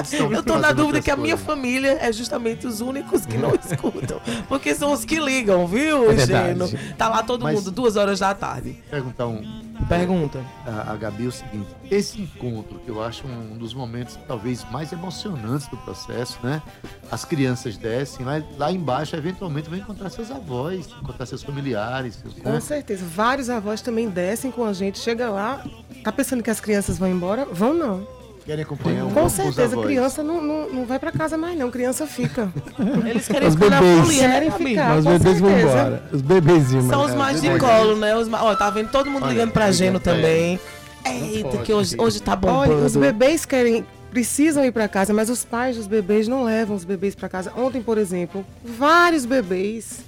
Assim. [LAUGHS] Eu tô na dúvida que a minha família é justamente os únicos que não [LAUGHS] escutam. Porque são os que ligam, viu, É. Geno? Tá lá todo Mas- mundo, duas horas da tarde. Perguntar um, Pergunta. a, a Gabi o seguinte: esse encontro, que eu acho um dos momentos talvez mais emocionantes do processo, né? As crianças descem, lá, lá embaixo, eventualmente, vão encontrar seus avós, encontrar seus familiares. Seus, Com né? certeza. Vários avós também descem com a gente. Chega lá, tá pensando que as crianças vão embora? Vão não. Querem acompanhar um Com certeza, avós. criança não, não, não vai pra casa mais não. Criança fica. [LAUGHS] Eles querem Os na bebês. folia, né, Querem ficar. Mas os com bebês vão embora. Os bebezinhos. São os mais de colo, né? Os ma- Ó, tá vendo todo mundo Olha, ligando pra olha, Geno é. também. Eita, pode, que hoje, hoje tá bombando. Olha, os bebês querem, precisam ir pra casa, mas os pais dos bebês não levam os bebês pra casa. Ontem, por exemplo, vários bebês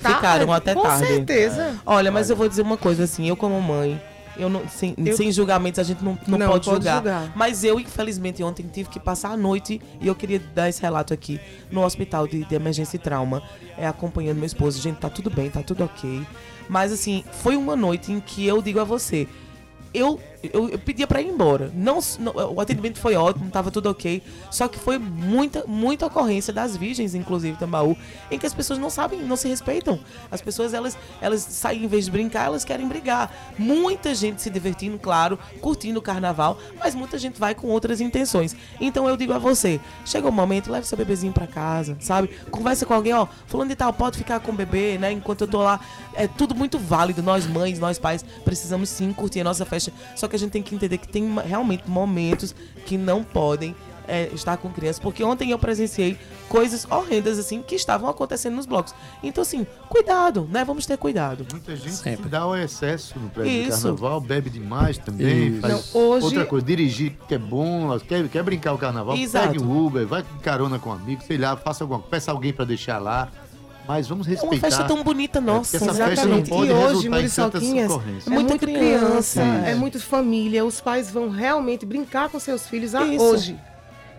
tá- Ficaram até com tarde. certeza. Olha, mas eu vou dizer uma coisa assim, eu como mãe, eu não, sem, Eu- sem julgamentos a gente não, não, Não, pode, pode julgar. julgar. Mas eu, infelizmente, ontem tive que passar a noite e eu queria dar esse relato aqui no hospital de, de emergência e trauma, é, acompanhando meu esposo. Gente, tá tudo bem, tá tudo ok. Mas assim, foi uma noite em que eu digo a você, eu, eu, eu pedia pra ir embora. Não, não- o atendimento foi ótimo, tava tudo ok. Só que foi muita, muita ocorrência das virgens, inclusive, Tambaú, em que as pessoas não sabem, não se respeitam. As pessoas, elas, elas saem, em vez de brincar, elas querem brigar. Muita gente se divertindo, claro, curtindo o carnaval, mas muita gente vai com outras intenções. Então eu digo a você, chega o momento, leve seu bebezinho pra casa, sabe? Conversa com alguém, ó, fulano de tal, pode ficar com o bebê, né? Enquanto eu tô lá. É tudo muito válido. Nós mães, nós pais, precisamos sim curtir a nossa festa. Só que a gente tem que entender que tem realmente momentos que não podem é, estar com crianças. Porque ontem eu presenciei coisas horrendas, assim, que estavam acontecendo nos blocos. Então, assim, cuidado, né? Vamos ter cuidado. Muita gente Sempre. se dá ao excesso no prédio Isso. carnaval, bebe demais também. Isso. Faz Não, hoje- Outra coisa, dirigir que é bom, quer, quer brincar o carnaval, Exato. pegue um Uber, vai com carona com um amigo, sei lá, faça alguma coisa, peça alguém pra deixar lá. Mas vamos É respeitar. uma festa tão bonita, nossa. porque essa festa não Exatamente. pode e hoje, Muriçoquinhas, ocorrências. é Muita muito criança. criança, é muito família. Os pais vão realmente brincar com seus filhos a- Isso. hoje.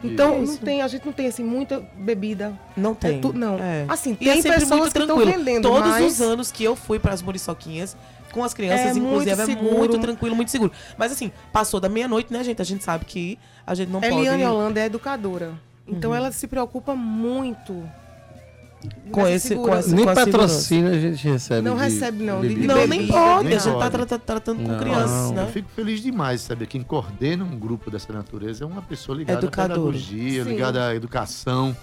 Então, Isso. não tem, a gente não tem assim muita bebida. Não tem. É tu- não. É. Assim, E é tem sempre pessoas muito que estão tranquilo. vendendo, Todos mas- os anos que eu fui para as muriçoquinhas com as crianças, É inclusive, muito é muito tranquilo, muito seguro. Mas assim, passou da meia-noite, né, gente? A gente sabe que a gente não Eliane pode. Uhum. Holanda é educadora. Então ela se preocupa muito Com nessa esse- com esse- Nem com a patrocínio a gente recebe. Não de- recebe, não, de- de Não, nem bebida, pode. nem a gente tá pode. tra- tra- tratando com Não. crianças, né? Eu fico feliz demais, sabe? Quem coordena um grupo dessa natureza é uma pessoa ligada Educadora. à pedagogia, Sim. ligada à educação,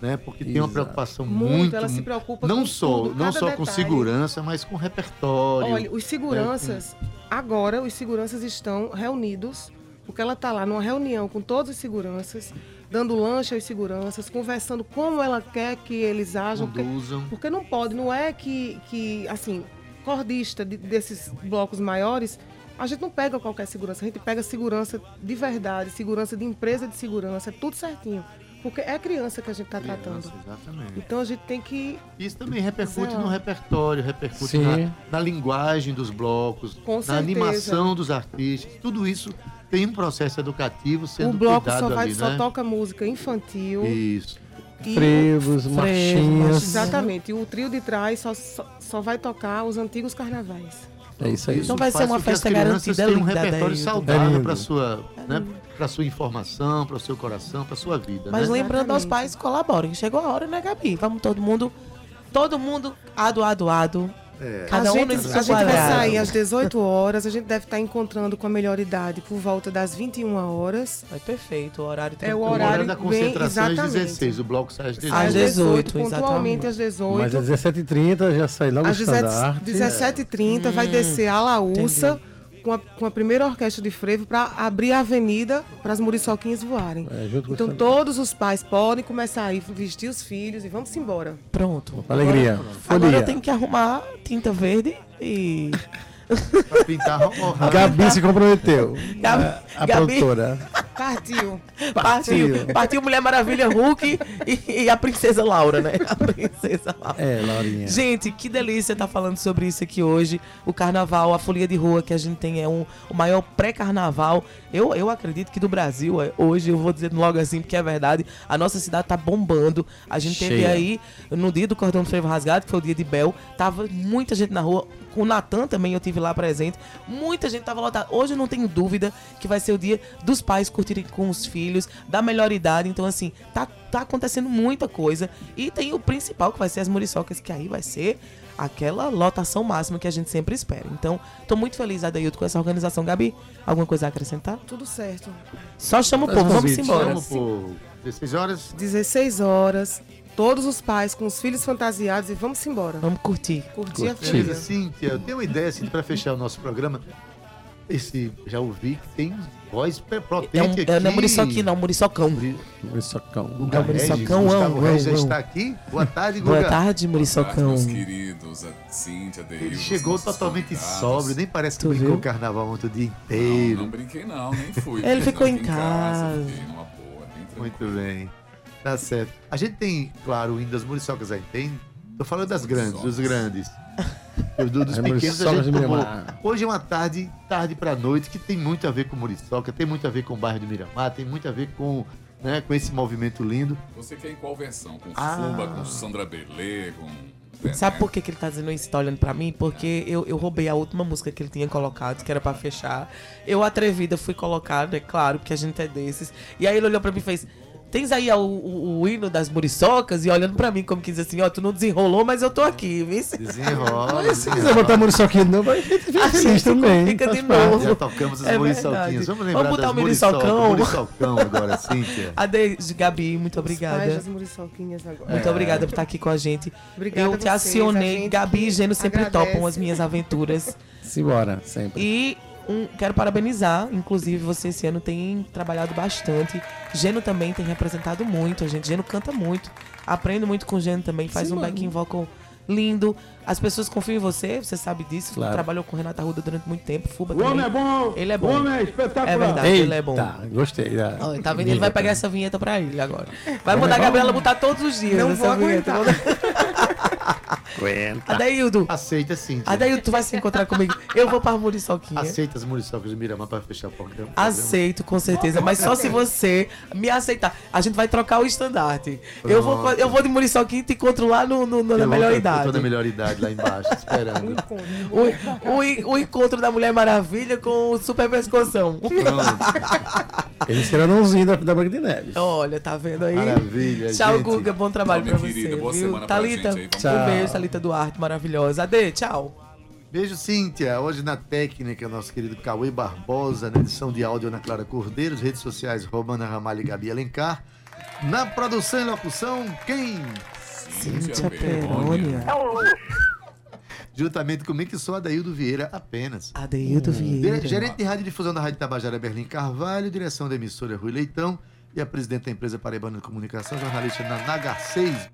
né? Porque tem uma Exato. preocupação Muito, muito, ela se preocupa não com só, tudo, não só com segurança, mas com repertório. Olha, os seguranças, agora os seguranças estão reunidos, porque ela está lá numa reunião com todos os seguranças, dando lanche aos seguranças, conversando como ela quer que eles ajam. Porque, conduzam. porque não pode, não é que, que assim, cordista de- desses blocos maiores, a gente não pega qualquer segurança, a gente pega segurança de verdade, segurança de empresa de segurança, é tudo certinho. Porque é criança que a gente está tratando. Exatamente. Então a gente tem que. Isso também repercute no repertório, repercute na, na linguagem dos blocos, Com na certeza. animação dos artistas. Tudo isso tem um processo educativo sendo o bloco cuidado só, vai, ali, só né? toca música infantil. Isso. Frevos, marchinhas. Exatamente. E o trio de trás só, só, só vai tocar os antigos carnavais. É isso aí. Então vai ser uma festa crianças garantida tenham um repertório. É saudável lindo. para sua, né, para sua informação, para o seu coração, para sua vida. Mas né? lembrando aos pais, colaborem. Chegou a hora, né, Gabi? Vamos todo mundo, todo mundo ado, ado, ado. É. Cada a um gente, a gente vai sair às 18 horas, a gente deve estar encontrando com a melhor idade por volta das 21 horas. É perfeito, o horário É o O tranquilo. horário da bem- concentração é às exatamente. 16, o bloco sai às 18. Às 18, pontualmente às 18. Mas às 17h30 já sai logo o Às estandarte. 17h30 vai descer a Laúça com a, com a primeira orquestra de frevo para abrir a avenida para as muriçoquinhas voarem. É, Então todos os pais podem começar a ir vestir os filhos e vamos embora. Pronto. Alegria. Agora Folia. eu tenho que arrumar tinta verde e. [LAUGHS] Pra pintar oh, Gabi se comprometeu. Gabi- a a Gabi- produtora. Partiu. Partiu. Partiu Mulher Maravilha Hulk e, e a Princesa Laura, né? A Princesa Laura. É, Laurinha. Gente, que delícia estar falando sobre isso aqui hoje. O carnaval, a folia de rua que a gente tem é um, o maior pré-carnaval. Eu, eu acredito que do Brasil, é, hoje, eu vou dizer logo assim, porque é verdade, a nossa cidade tá bombando. A gente teve Cheia. aí, no dia do Cordão do Frevo Rasgado, que foi o dia de Bel, tava muita gente na rua. Com o Natan também eu tive lá presente. Muita gente tava lotada. Hoje eu não tenho dúvida que vai ser o dia dos pais curtirem com os filhos, da melhor idade. Então, assim, tá, tá acontecendo muita coisa. E tem o principal, que vai ser as muriçocas, que aí vai ser aquela lotação máxima que a gente sempre espera. Então, tô muito feliz, Adaildo, com essa organização. Gabi, alguma coisa a acrescentar? Tudo certo. Só chama o Faz povo, vamos convite. embora. Vamos por 16 horas. 16 horas, todos os pais com os filhos fantasiados e vamos embora. Vamos curtir. Curtir a Curtir. filha. Beleza, Cíntia, eu tenho uma ideia assim, para fechar o nosso programa. Esse, já ouvi que tem voz pre- É um, potente aqui. é, não é muriçoqui, não, muriçocão. Muriçocão. Guga É o Regis, Muriçocão, Gustavo Regis já está aqui. Boa tarde, Guga. Boa tarde, Boa muriçocão. tarde, meus queridos, a Cíntia, Deildo, Ele chegou totalmente convidados. sóbrio, nem parece que Tu brincou viu? o carnaval ontem o dia Não, inteiro. não brinquei não, nem fui. Ele ficou em casa. Boa, tranquilo. Muito bem. Tá certo. A gente tem, claro, o hino das muriçocas aí. Tem. Tô falando das grandes, dos grandes. Eu, do- dos As pequenos a gente tomou. Miramar. Hoje é uma tarde, tarde pra noite, que tem muito a ver com Muriçoca, tem muito a ver com o bairro de Miramar, tem muito a ver com, né, com esse movimento lindo. Você quer em qual versão? Com Ah. Fumba, com Sandra Belê, com... Sabe por que, que ele tá dizendo isso, tá olhando pra mim? Porque eu, eu roubei a última música que ele tinha colocado, que era pra fechar. Eu, atrevida, fui colocar, é claro, porque a gente é desses. E aí ele olhou pra mim e fez. Tens aí o, o- o hino das muriçocas e olhando pra mim como que diz assim, ó, tu não desenrolou, mas eu tô aqui, viu? Desenrola. Mas se quiser botar Muriçoquinho de novo, a gente fica A feliz também. fica de novo. Já tocamos as É muriçoquinhas. Vamos lembrar Vamos botar das o muriçocão. Muriçocão agora, Cíntia. [LAUGHS] Ade, Gabi, muito Os pais obrigada. das muriçoquinhas agora. Muito obrigada por estar aqui com a gente. Obrigada eu te vocês, acionei, Gabi e Geno sempre agradece. topam as minhas aventuras. Simbora, sempre. E um, quero parabenizar, inclusive você esse ano tem trabalhado bastante. Geno também tem representado muito, a gente. Geno canta muito, aprendo muito com o Geno também, faz Sim, um mano. backing vocal lindo. As pessoas confiam em você, você sabe disso. Claro. Trabalhou com Renata Ruda durante muito tempo, Fuba também. bom! Ele é bom. O homem é espetacular. É verdade, ele é bom. Tá, gostei. Ó, tá vendo? Ele vai pegar essa vinheta pra ele agora. Vai Homem mandar é a. Gabriela botar todos os dias Não essa vou vinheta. [LAUGHS] Aguenta. Adaildo, Aceita, Cíntia. Adaildo, tu vai se encontrar comigo. Eu vou pra Muriçoquinha. Aceita as muriçocas de Miramar para fechar o programa. Aceito, com certeza, mas só se você me aceitar. A gente vai trocar o estandarte. Eu vou, eu vou de Muriçoquinha e te encontro lá no, no- no- Eu na melhor eu idade. Tô na melhor idade lá embaixo, Um esperando. encontro. O, o, en- o encontro da Mulher Maravilha com o Super Pescoção. Pronto. Ele será anãozinho da, da Branca de Neve. Olha, tá vendo aí? Maravilha, Tchau, gente. Guga. Bom trabalho Tchau, pra você. querida. Boa viu? semana pra Thalita, gente aí. Um beijo, Thalita Duarte, maravilhosa. Ade, tchau. Beijo, Cíntia. Hoje na técnica, nosso querido Cauê Barbosa, na edição de áudio Ana Clara Cordeiro, as redes sociais Romana Ramalho e Gabi Alencar. Na produção e locução, quem? Cíntia Perônia. Perônia. Juntamente comigo, que sou Adaildo Vieira apenas. Adeildo Dire- Vieira. Gerente de rádio difusão da Rádio Tabajara Berlim Carvalho, direção da emissora Rui Leitão e a presidente da empresa Paraibana de Comunicação, jornalista na Naga 6.